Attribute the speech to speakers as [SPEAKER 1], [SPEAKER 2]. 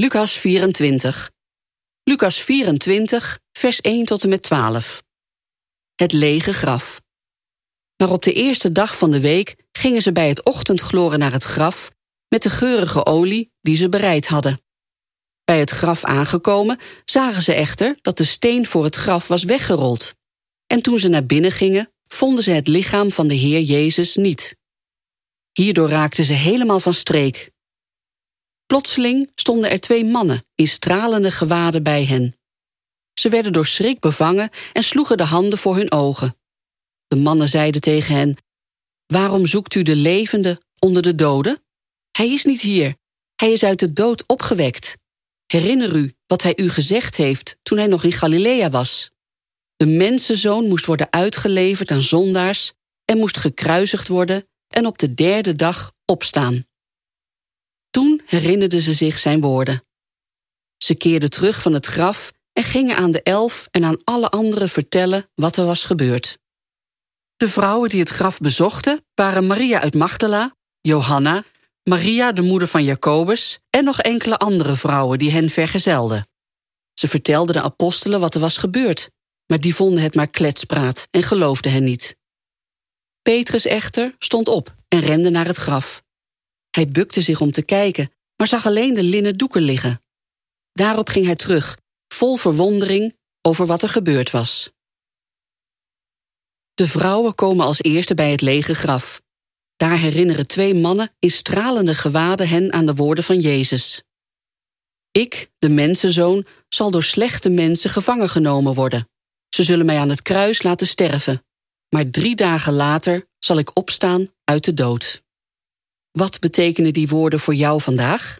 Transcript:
[SPEAKER 1] Lucas 24. Lucas 24, vers 1 tot en met 12. Het lege graf. Maar op de eerste dag van de week gingen ze bij het ochtendgloren naar het graf met de geurige olie die ze bereid hadden. Bij het graf aangekomen zagen ze echter dat de steen voor het graf was weggerold. En toen ze naar binnen gingen, vonden ze het lichaam van de Heer Jezus niet. Hierdoor raakten ze helemaal van streek. Plotseling stonden er twee mannen in stralende gewaden bij hen. Ze werden door schrik bevangen en sloegen de handen voor hun ogen. De mannen zeiden tegen hen: Waarom zoekt u de levende onder de doden? Hij is niet hier. Hij is uit de dood opgewekt. Herinner u wat hij u gezegd heeft toen hij nog in Galilea was. De mensenzoon moest worden uitgeleverd aan zondaars en moest gekruisigd worden en op de derde dag opstaan. Toen herinnerden ze zich zijn woorden. Ze keerden terug van het graf en gingen aan de elf en aan alle anderen vertellen wat er was gebeurd. De vrouwen die het graf bezochten waren Maria uit Magdala, Johanna, Maria de moeder van Jacobus en nog enkele andere vrouwen die hen vergezelden. Ze vertelden de apostelen wat er was gebeurd, maar die vonden het maar kletspraat en geloofden hen niet. Petrus echter stond op en rende naar het graf. Hij bukte zich om te kijken, maar zag alleen de linnen doeken liggen. Daarop ging hij terug, vol verwondering over wat er gebeurd was. De vrouwen komen als eerste bij het lege graf. Daar herinneren twee mannen in stralende gewaden hen aan de woorden van Jezus. Ik, de mensenzoon, zal door slechte mensen gevangen genomen worden. Ze zullen mij aan het kruis laten sterven. Maar drie dagen later zal ik opstaan uit de dood. Wat betekenen die woorden voor jou vandaag?